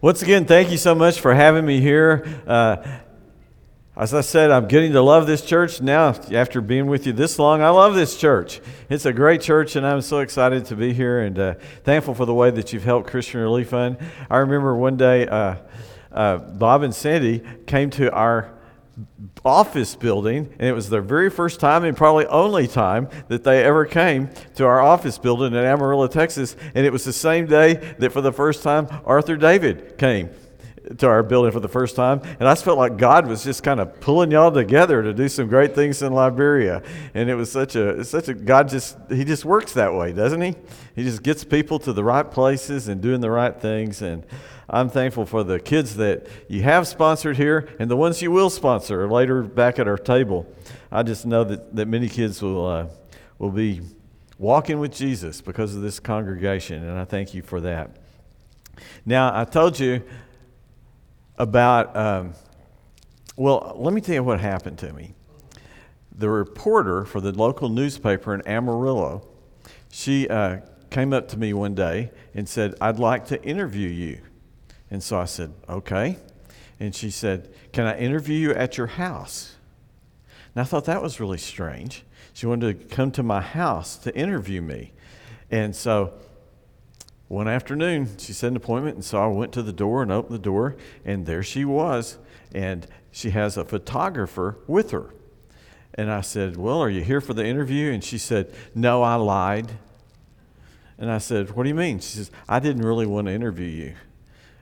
Once again, thank you so much for having me here. Uh, as I said, I'm getting to love this church now after being with you this long. I love this church. It's a great church, and I'm so excited to be here and uh, thankful for the way that you've helped Christian Relief Fund. I remember one day uh, uh Bob and Sandy came to our office building, and it was their very first time and probably only time that they ever came to our office building in Amarillo, Texas. And it was the same day that for the first time Arthur David came to our building for the first time. And I felt like God was just kind of pulling y'all together to do some great things in Liberia. And it was such a, such a, God just, He just works that way, doesn't He? He just gets people to the right places and doing the right things. And I'm thankful for the kids that you have sponsored here and the ones you will sponsor later back at our table. I just know that, that many kids will, uh, will be walking with Jesus because of this congregation, and I thank you for that. Now, I told you about, um, well, let me tell you what happened to me. The reporter for the local newspaper in Amarillo, she uh, came up to me one day and said, I'd like to interview you. And so I said, Okay. And she said, Can I interview you at your house? And I thought that was really strange. She wanted to come to my house to interview me. And so one afternoon, she set an appointment, and so I went to the door and opened the door, and there she was. And she has a photographer with her. And I said, Well, are you here for the interview? And she said, No, I lied. And I said, What do you mean? She says, I didn't really want to interview you.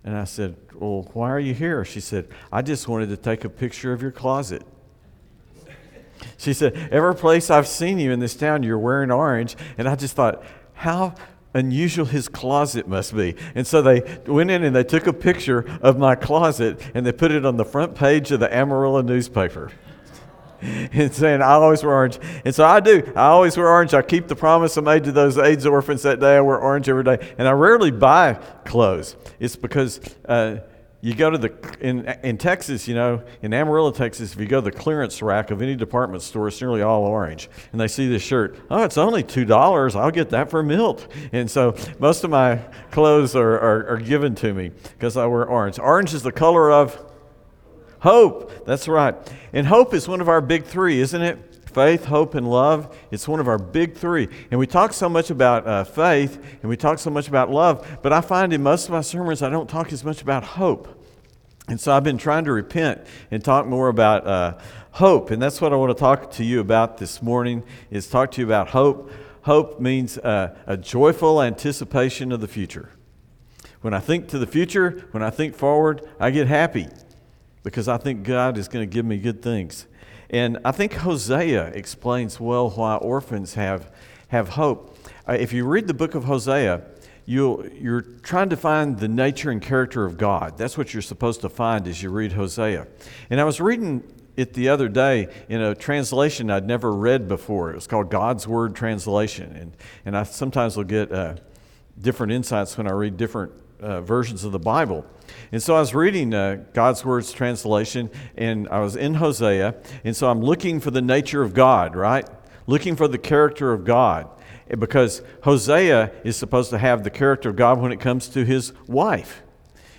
And I said, Well, why are you here? She said, I just wanted to take a picture of your closet. She said, Every place I've seen you in this town, you're wearing orange. And I just thought, How unusual his closet must be. And so they went in and they took a picture of my closet and they put it on the front page of the Amarillo newspaper. and saying, I always wear orange. And so I do. I always wear orange. I keep the promise I made to those AIDS orphans that day. I wear orange every day. And I rarely buy clothes. It's because uh, you go to the, in, in Texas, you know, in Amarillo, Texas, if you go to the clearance rack of any department store, it's nearly all orange. And they see this shirt, oh, it's only $2. I'll get that for Milt. And so most of my clothes are, are, are given to me because I wear orange. Orange is the color of Hope, that's right. And hope is one of our big three, isn't it? Faith, hope, and love. It's one of our big three. And we talk so much about uh, faith and we talk so much about love, but I find in most of my sermons I don't talk as much about hope. And so I've been trying to repent and talk more about uh, hope. And that's what I want to talk to you about this morning is talk to you about hope. Hope means uh, a joyful anticipation of the future. When I think to the future, when I think forward, I get happy because I think God is going to give me good things. And I think Hosea explains well why orphans have, have hope. Uh, if you read the book of Hosea, you you're trying to find the nature and character of God. That's what you're supposed to find as you read Hosea. And I was reading it the other day in a translation I'd never read before. It was called God's Word Translation. And, and I sometimes will get uh, different insights when I read different uh, versions of the Bible. And so I was reading uh, God's Words translation, and I was in Hosea, and so I'm looking for the nature of God, right? Looking for the character of God. Because Hosea is supposed to have the character of God when it comes to his wife.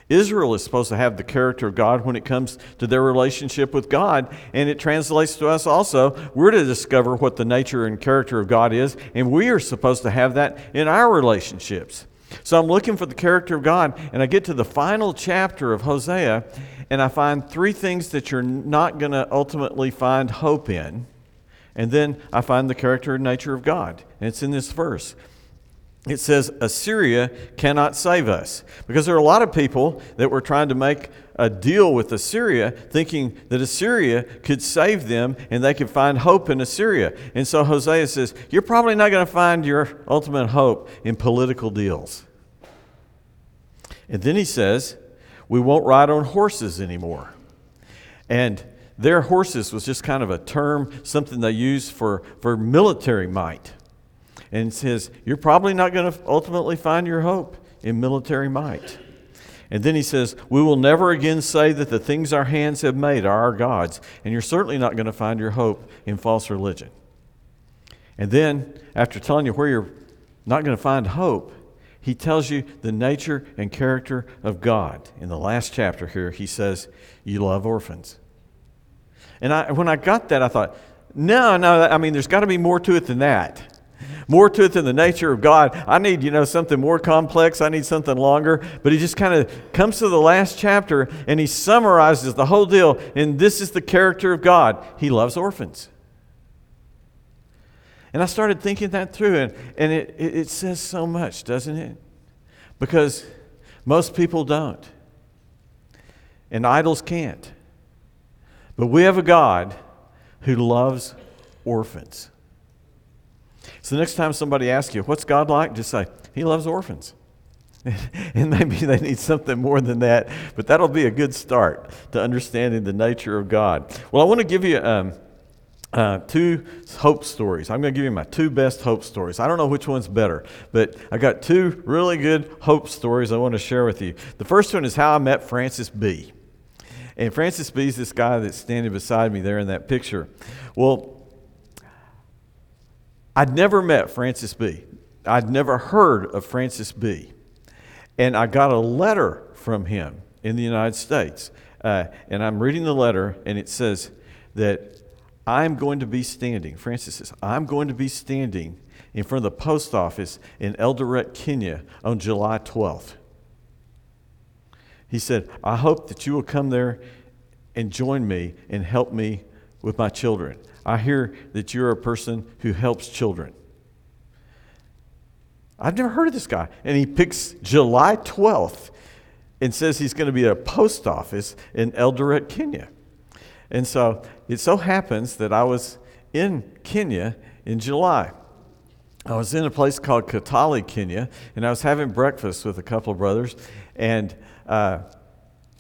Israel is supposed to have the character of God when it comes to their relationship with God. And it translates to us also. We're to discover what the nature and character of God is, and we are supposed to have that in our relationships. So I'm looking for the character of God, and I get to the final chapter of Hosea, and I find three things that you're not going to ultimately find hope in. And then I find the character and nature of God. And it's in this verse. It says, Assyria cannot save us. Because there are a lot of people that were trying to make a deal with Assyria, thinking that Assyria could save them and they could find hope in Assyria. And so Hosea says, You're probably not going to find your ultimate hope in political deals. And then he says, We won't ride on horses anymore. And their horses was just kind of a term, something they used for, for military might. And says, You're probably not going to ultimately find your hope in military might. And then he says, We will never again say that the things our hands have made are our gods. And you're certainly not going to find your hope in false religion. And then, after telling you where you're not going to find hope, he tells you the nature and character of God. In the last chapter here, he says, You love orphans. And I, when I got that, I thought, no, no, I mean, there's got to be more to it than that. More to it than the nature of God. I need, you know, something more complex. I need something longer. But he just kind of comes to the last chapter and he summarizes the whole deal. And this is the character of God. He loves orphans. And I started thinking that through, and, and it, it, says so much, doesn't it? Because most people don't. And idols can't. But we have a God who loves orphans. So next time somebody asks you, What's God like? just say, He loves orphans. and maybe they need something more than that, but that'll be a good start to understanding the nature of God. Well, I want to give you um, uh, two hope stories. I'm going to give you my two best hope stories. I don't know which one's better, but I got two really good hope stories I want to share with you. The first one is how I met Francis B. And Francis B is this guy that's standing beside me there in that picture. Well, I'd never met Francis Bee. I'd never heard of Francis B. And I got a letter from him in the United States. Uh, and I'm reading the letter, and it says that I'm going to be standing, Francis says, I'm going to be standing in front of the post office in Eldoret, Kenya on July 12th. He said, I hope that you will come there and join me and help me with my children. I hear that you're a person who helps children. I've never heard of this guy. And he picks July 12th and says he's going to be at a post office in Eldoret, Kenya. And so it so happens that I was in Kenya in July. I was in a place called Kitale, Kenya, and I was having breakfast with a couple of brothers. And uh,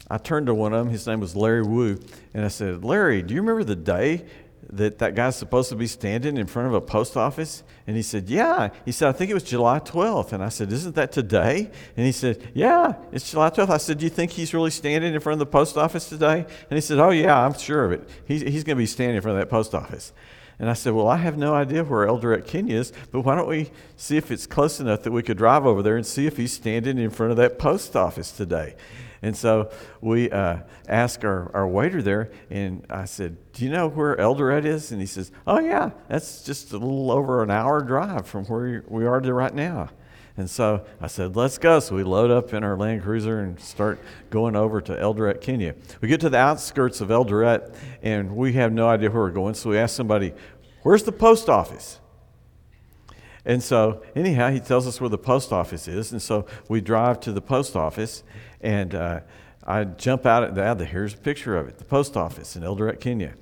I turned to one of them, his name was Larry Wu, and I said, Larry, do you remember the day that that guy's supposed to be standing in front of a post office? And he said, Yeah. He said, I think it was July 12th. And I said, Isn't that today? And he said, Yeah, it's July 12th. I said, Do you think he's really standing in front of the post office today? And he said, Oh, yeah, I'm sure of it. He's, he's going to be standing in front of that post office. And I said, Well, I have no idea where Eldoret Kenya is, but why don't we see if it's close enough that we could drive over there and see if he's standing in front of that post office today? And so we uh, asked our, our waiter there, and I said, Do you know where Eldoret is? And he says, Oh, yeah, that's just a little over an hour drive from where we are to right now. And so I said, Let's go. So we load up in our Land Cruiser and start going over to Eldoret, Kenya. We get to the outskirts of Eldoret, and we have no idea where we're going. So we ask somebody, Where's the post office? And so, anyhow, he tells us where the post office is. And so we drive to the post office, and uh, I jump out at that. Here's a picture of it the post office in Eldoret, Kenya.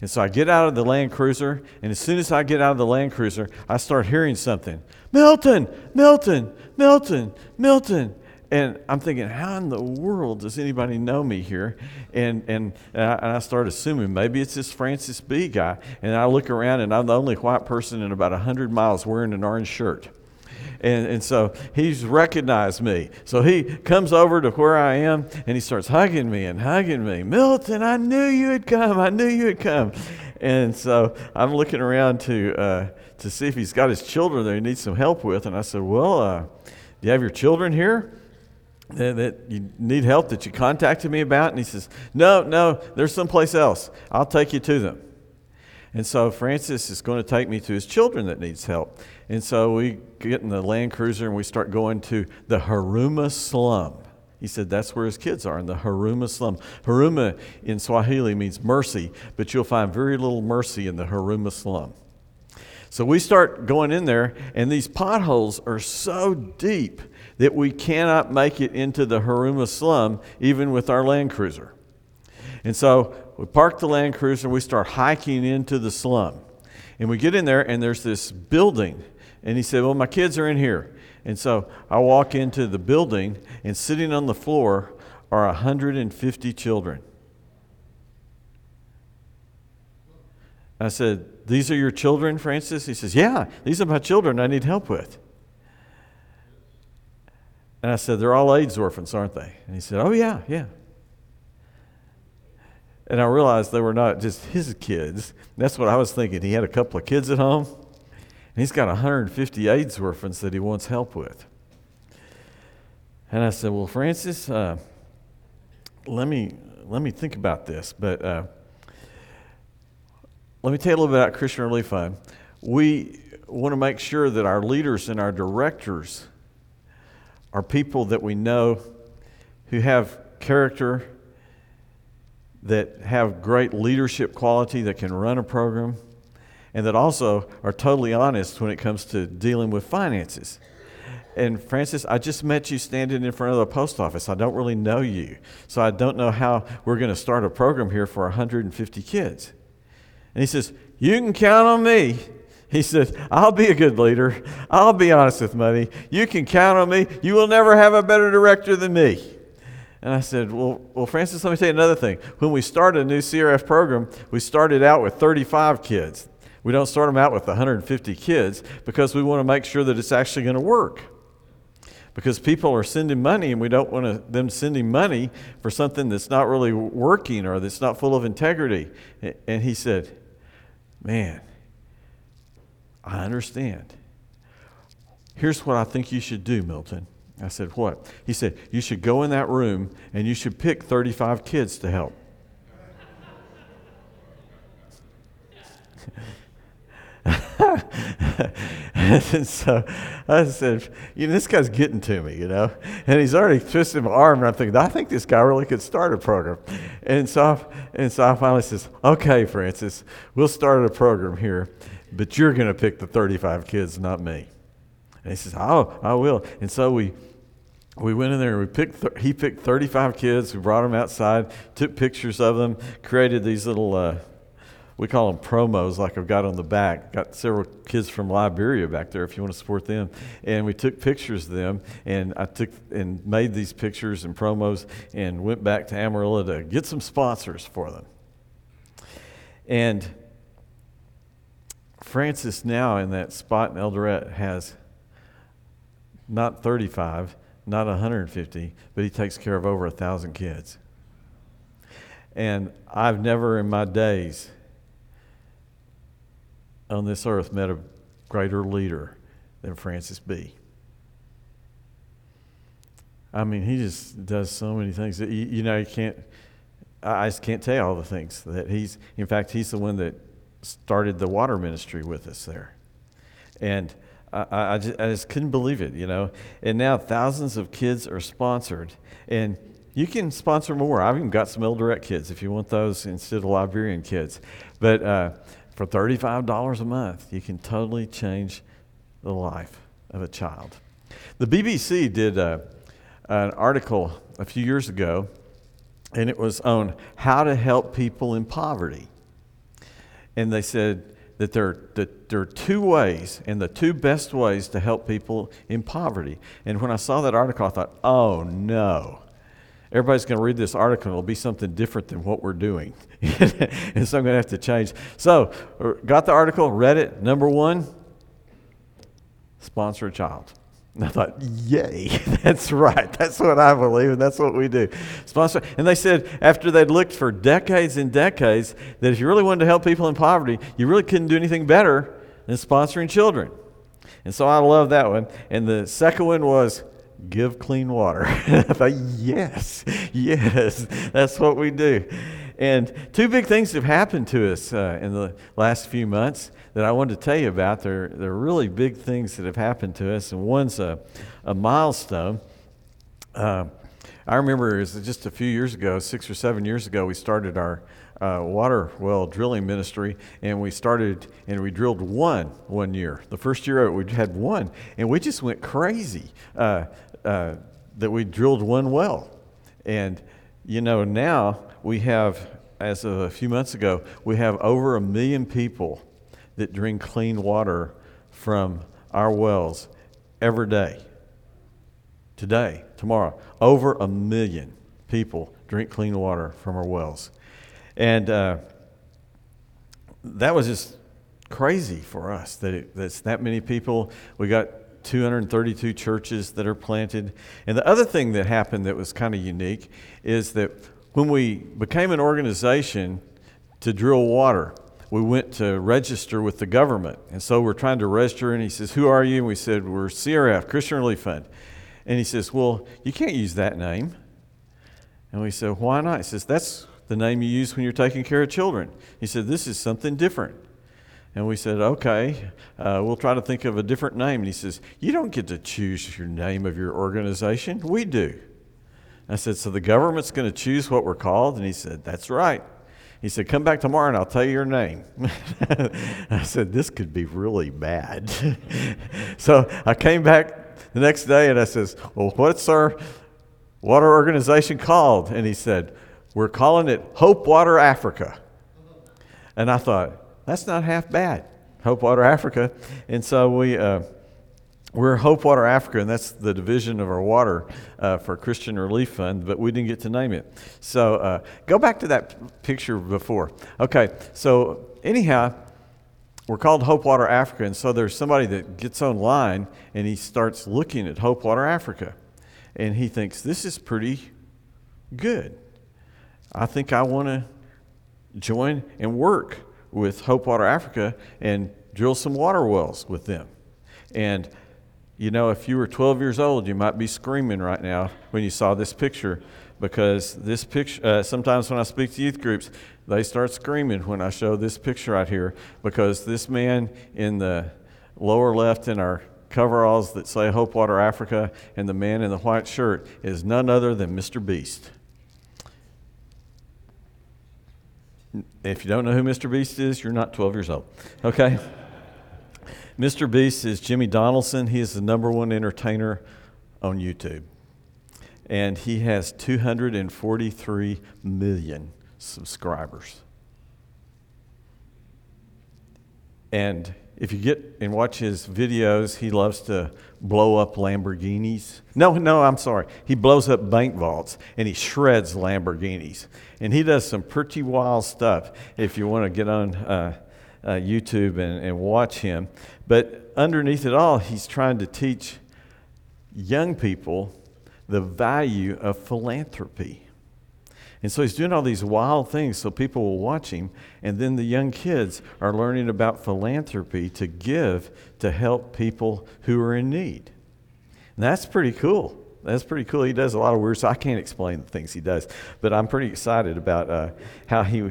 And so I get out of the Land Cruiser, and as soon as I get out of the Land Cruiser, I start hearing something Milton, Milton, Milton, Milton. And I'm thinking, how in the world does anybody know me here? And, and, and, I, and I start assuming maybe it's this Francis B. guy. And I look around, and I'm the only white person in about 100 miles wearing an orange shirt. And, and so he's recognized me. So he comes over to where I am and he starts hugging me and hugging me. Milton, I knew you had come. I knew you had come. And so I'm looking around to, uh, to see if he's got his children that he needs some help with. And I said, Well, uh, do you have your children here? that, that you need help that you contacted me about? And he says, No, no, there's someplace else. I'll take you to them. And so Francis is going to take me to his children that needs help. And so we get in the Land Cruiser and we start going to the Huruma slum. He said that's where his kids are, in the Huruma slum. Huruma in Swahili means mercy, but you'll find very little mercy in the Huruma slum. So we start going in there, and these potholes are so deep that we cannot make it into the Huruma slum even with our Land Cruiser. And so we park the Land Cruiser and we start hiking into the slum. And we get in there and there's this building. And he said, Well, my kids are in here. And so I walk into the building and sitting on the floor are 150 children. I said, These are your children, Francis? He says, Yeah, these are my children I need help with. And I said, They're all AIDS orphans, aren't they? And he said, Oh, yeah, yeah. And I realized they were not just his kids. That's what I was thinking. He had a couple of kids at home, and he's got 150 AIDS orphans that he wants help with. And I said, Well, Francis, uh, let, me, let me think about this. But uh, let me tell you a little bit about Christian Relief Fund. We want to make sure that our leaders and our directors are people that we know who have character, that have great leadership quality, that can run a program, and that also are totally honest when it comes to dealing with finances. And Francis, I just met you standing in front of the post office. I don't really know you. So I don't know how we're going to start a program here for 150 kids. And he says, You can count on me. He said, I'll be a good leader. I'll be honest with money. You can count on me. You will never have a better director than me. And I said, well, well, Francis, let me tell you another thing. When we started a new CRF program, we started out with 35 kids. We don't start them out with 150 kids because we want to make sure that it's actually going to work. Because people are sending money and we don't want them sending money for something that's not really working or that's not full of integrity. And he said, Man, I understand. Here's what I think you should do, Milton. I said, What? He said, You should go in that room and you should pick 35 kids to help. and so I said, you know, this guy's getting to me, you know. And he's already twisted my arm, and I'm thinking, I think this guy really could start a program. And so, I, and so I finally says, okay, Francis, we'll start a program here, but you're going to pick the 35 kids, not me. And he says, oh, I will. And so we we went in there and we picked th- he picked 35 kids we brought them outside took pictures of them created these little uh, we call them promos, like I've got on the back. Got several kids from Liberia back there if you want to support them. And we took pictures of them, and I took and made these pictures and promos and went back to Amarillo to get some sponsors for them. And Francis, now in that spot in Eldoret, has not 35, not 150, but he takes care of over a 1,000 kids. And I've never in my days on this earth met a greater leader than Francis B. I mean, he just does so many things that you, you know you can't. I just can't tell you all the things that he's. In fact, he's the one that started the water ministry with us there, and I, I, just, I just couldn't believe it, you know. And now thousands of kids are sponsored, and you can sponsor more. I've even got some Eldoret kids if you want those instead of Liberian kids, but. Uh, for $35 a month, you can totally change the life of a child. The BBC did uh, an article a few years ago, and it was on how to help people in poverty. And they said that there, that there are two ways, and the two best ways to help people in poverty. And when I saw that article, I thought, oh no everybody's going to read this article it'll be something different than what we're doing. and so I'm going to have to change. So, uh, got the article, read it. Number one, sponsor a child. And I thought, yay, that's right. That's what I believe, and that's what we do. Sponsor. And they said after they'd looked for decades and decades that if you really wanted to help people in poverty, you really couldn't do anything better than sponsoring children. And so I love that one. And the second one was give clean water. I thought, yes, yes, that's what we do. And two big things have happened to us uh, in the last few months that I wanted to tell you about. They're, they're really big things that have happened to us, and one's a, a milestone. Uh, I remember it was just a few years ago, six or seven years ago, we started our uh, water well drilling ministry, and we started and we drilled one one year. The first year we had one, and we just went crazy uh, uh, that we drilled one well. And you know now we have, as of a few months ago, we have over a million people that drink clean water from our wells every day. Today, tomorrow, over a million people drink clean water from our wells. And uh, that was just crazy for us that it, that's that many people. We got 232 churches that are planted. And the other thing that happened that was kind of unique is that when we became an organization to drill water, we went to register with the government. And so we're trying to register, and he says, Who are you? And we said, We're CRF, Christian Relief Fund. And he says, Well, you can't use that name. And we said, Why not? He says, That's the name you use when you're taking care of children. He said, This is something different. And we said, Okay, uh, we'll try to think of a different name. And he says, You don't get to choose your name of your organization. We do. I said, So the government's going to choose what we're called? And he said, That's right. He said, Come back tomorrow and I'll tell you your name. I said, This could be really bad. so I came back the next day and I says, Well, what's our water organization called? And he said, We're calling it Hope Water Africa. And I thought, That's not half bad. Hope Water Africa. And so we. Uh, we're Hope Water Africa, and that's the division of our water uh, for Christian Relief Fund, but we didn't get to name it. So uh, go back to that picture before. Okay, so anyhow, we're called Hope Water Africa, and so there's somebody that gets online and he starts looking at Hope Water Africa, and he thinks, this is pretty good. I think I want to join and work with Hope Water Africa and drill some water wells with them. And you know, if you were 12 years old, you might be screaming right now when you saw this picture because this picture, uh, sometimes when I speak to youth groups, they start screaming when I show this picture right here because this man in the lower left in our coveralls that say Hope Water Africa and the man in the white shirt is none other than Mr. Beast. If you don't know who Mr. Beast is, you're not 12 years old. Okay? Mr. Beast is Jimmy Donaldson. He is the number one entertainer on YouTube. And he has 243 million subscribers. And if you get and watch his videos, he loves to blow up Lamborghinis. No, no, I'm sorry. He blows up bank vaults and he shreds Lamborghinis. And he does some pretty wild stuff if you want to get on uh, uh, YouTube and, and watch him. But underneath it all, he's trying to teach young people the value of philanthropy. And so he's doing all these wild things so people will watch him. And then the young kids are learning about philanthropy to give to help people who are in need. And that's pretty cool. That's pretty cool. He does a lot of weird stuff. I can't explain the things he does, but I'm pretty excited about uh, how he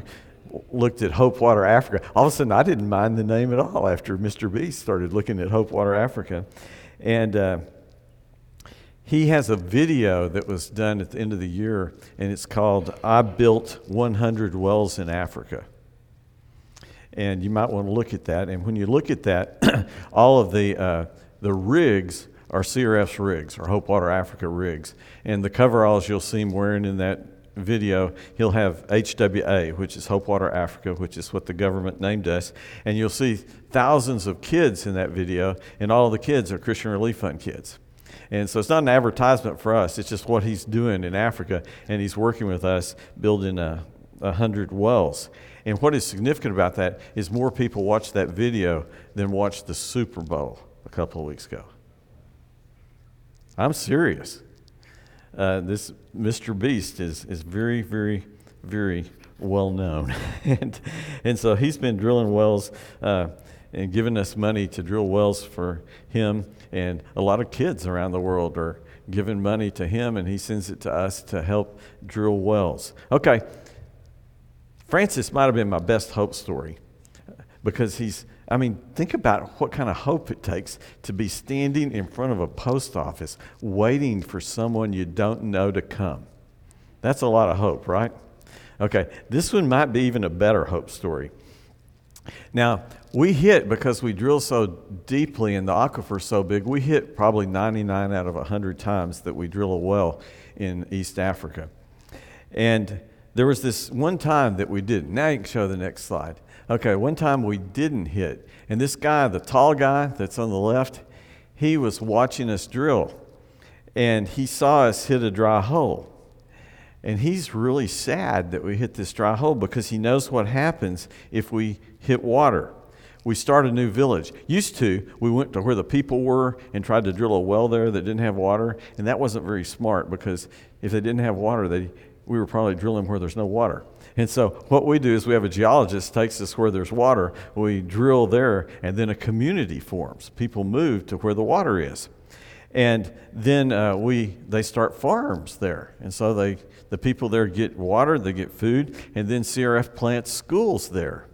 looked at Hope Water Africa. All of a sudden, I didn't mind the name at all after Mr. Beast started looking at Hope Water Africa. And uh, he has a video that was done at the end of the year, and it's called I Built 100 Wells in Africa. And you might want to look at that. And when you look at that, all of the, uh, the rigs are CRF's rigs, or Hope Water Africa rigs. And the coveralls you'll see him wearing in that video, he'll have HWA, which is Hope Water Africa, which is what the government named us. And you'll see thousands of kids in that video, and all the kids are Christian Relief Fund kids. And so it's not an advertisement for us, it's just what he's doing in Africa, and he's working with us building a, a hundred wells. And what is significant about that is more people watched that video than watched the Super Bowl a couple of weeks ago. I'm serious uh, this Mr. Beast is, is very, very, very well known. and, and so he's been drilling wells uh, and giving us money to drill wells for him. And a lot of kids around the world are giving money to him, and he sends it to us to help drill wells. Okay, Francis might have been my best hope story because he's I mean, think about what kind of hope it takes to be standing in front of a post office waiting for someone you don't know to come. That's a lot of hope, right? Okay, this one might be even a better hope story. Now, we hit, because we drill so deeply and the aquifer so big, we hit probably 99 out of 100 times that we drill a well in East Africa. And there was this one time that we didn't. Now you can show the next slide. Okay, one time we didn't hit, and this guy, the tall guy that's on the left, he was watching us drill, and he saw us hit a dry hole. And he's really sad that we hit this dry hole because he knows what happens if we hit water. We start a new village. Used to, we went to where the people were and tried to drill a well there that didn't have water, and that wasn't very smart because if they didn't have water, they, we were probably drilling where there's no water. And so what we do is we have a geologist takes us where there's water, we drill there, and then a community forms. People move to where the water is. And then uh, we, they start farms there. And so they, the people there get water, they get food, and then CRF plants schools there.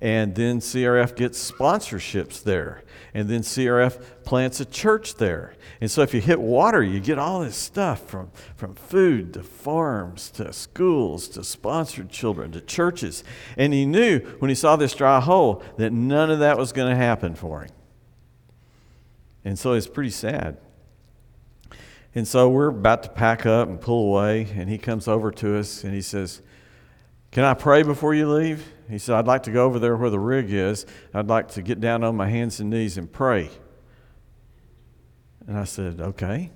And then CRF gets sponsorships there. And then CRF plants a church there. And so if you hit water, you get all this stuff from, from food to farms to schools to sponsored children to churches. And he knew when he saw this dry hole that none of that was going to happen for him. And so it's pretty sad. And so we're about to pack up and pull away, and he comes over to us and he says, Can I pray before you leave? He said, I'd like to go over there where the rig is. I'd like to get down on my hands and knees and pray. And I said, Okay.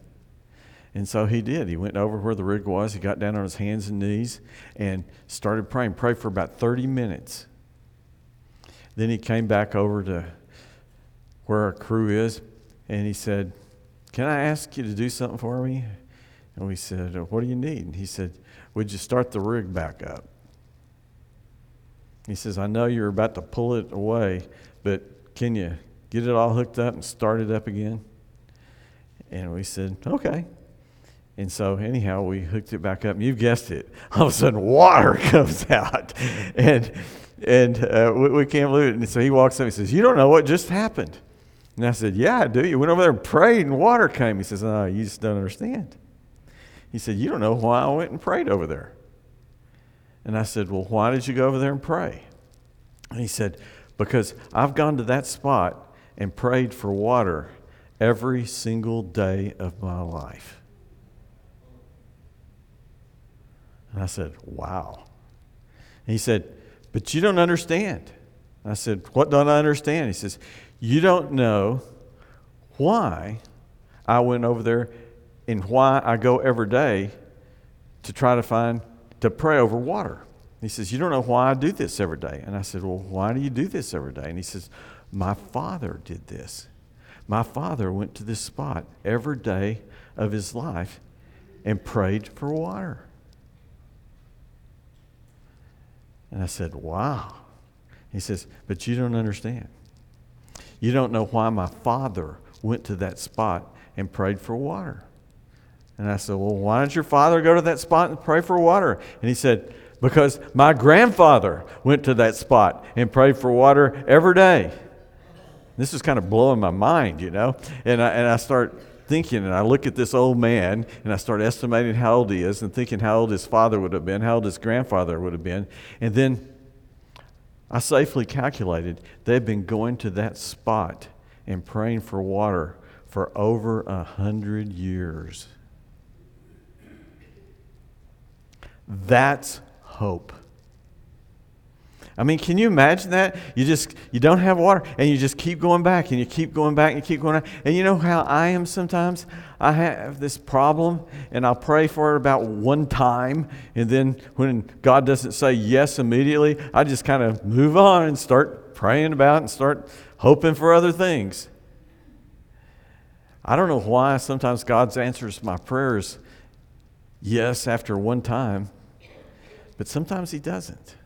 And so he did. He went over where the rig was. He got down on his hands and knees and started praying. Prayed for about 30 minutes. Then he came back over to where our crew is and he said, Can I ask you to do something for me? And we said, What do you need? And he said, Would you start the rig back up? He says, I know you're about to pull it away, but can you get it all hooked up and start it up again? And we said, Okay. And so, anyhow, we hooked it back up. And you guessed it. All of a sudden, water comes out. And, and uh, we, we can't believe it. And so he walks up and he says, You don't know what just happened. And I said, Yeah, I do. You went over there and prayed, and water came. He says, Oh, you just don't understand. He said, You don't know why I went and prayed over there. And I said, Well, why did you go over there and pray? And he said, Because I've gone to that spot and prayed for water every single day of my life. And I said, Wow. And he said, But you don't understand. I said, What don't I understand? He says, You don't know why I went over there and why I go every day to try to find to pray over water. He says, You don't know why I do this every day. And I said, Well, why do you do this every day? And he says, My father did this. My father went to this spot every day of his life and prayed for water. And I said, Wow. He says, But you don't understand. You don't know why my father went to that spot and prayed for water. And I said, Well, why don't your father go to that spot and pray for water? And he said, Because my grandfather went to that spot and prayed for water every day. This is kind of blowing my mind, you know? And I, and I start thinking, and I look at this old man, and I start estimating how old he is, and thinking how old his father would have been, how old his grandfather would have been. And then I safely calculated they've been going to that spot and praying for water for over a hundred years. That's hope. I mean, can you imagine that? You just you don't have water and you just keep going back and you keep going back and you keep going back. And you know how I am sometimes? I have this problem and I'll pray for it about one time and then when God doesn't say yes immediately, I just kind of move on and start praying about and start hoping for other things. I don't know why sometimes God answers my prayers yes after one time, but sometimes He doesn't.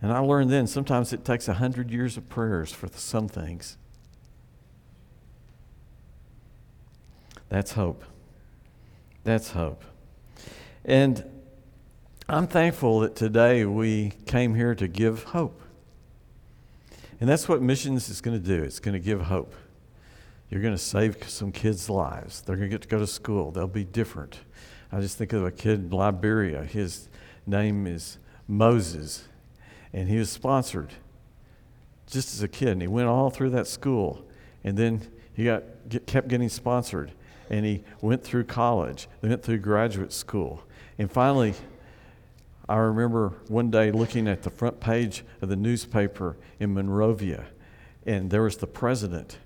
And I learned then sometimes it takes a hundred years of prayers for some things. That's hope. That's hope. And I'm thankful that today we came here to give hope. And that's what missions is going to do. It's going to give hope. You're going to save some kids' lives. They're going to get to go to school. They'll be different. I just think of a kid in Liberia. His name is Moses and he was sponsored just as a kid. And he went all through that school, and then he got get, kept getting sponsored, and he went through college, then went through graduate school, and finally. I remember one day looking at the front page of the newspaper in Monrovia, and there was the president,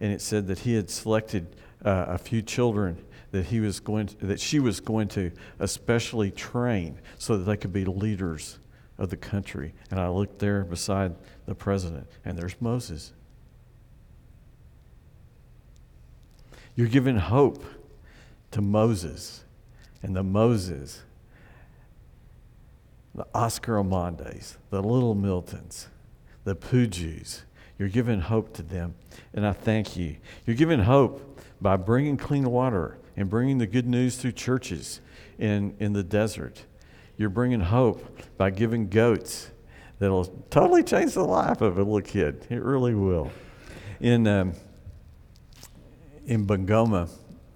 and it said that he had selected uh, a few children that he was going to, that she was going to especially train so that they could be leaders of the country. And I looked there beside the president, and there's Moses. You're giving hope to Moses and the Moses, the Oscar Amandes, the Little Miltons, the Pujus. You're giving hope to them, and I thank you. You're giving hope by bringing clean water and bringing the good news through churches in, in the desert. You're bringing hope by giving goats that'll totally change the life of a little kid. It really will. In, um, in Bungoma,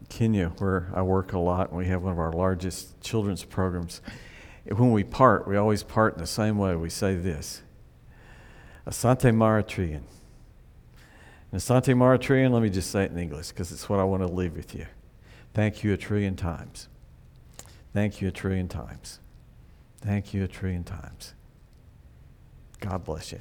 Kenya, where I work a lot, and we have one of our largest children's programs. When we part, we always part in the same way. We say this Asante Maratrian. And Asante Maratrian, let me just say it in English because it's what I want to leave with you. Thank you a trillion times. Thank you a trillion times. Thank you a trillion times. God bless you.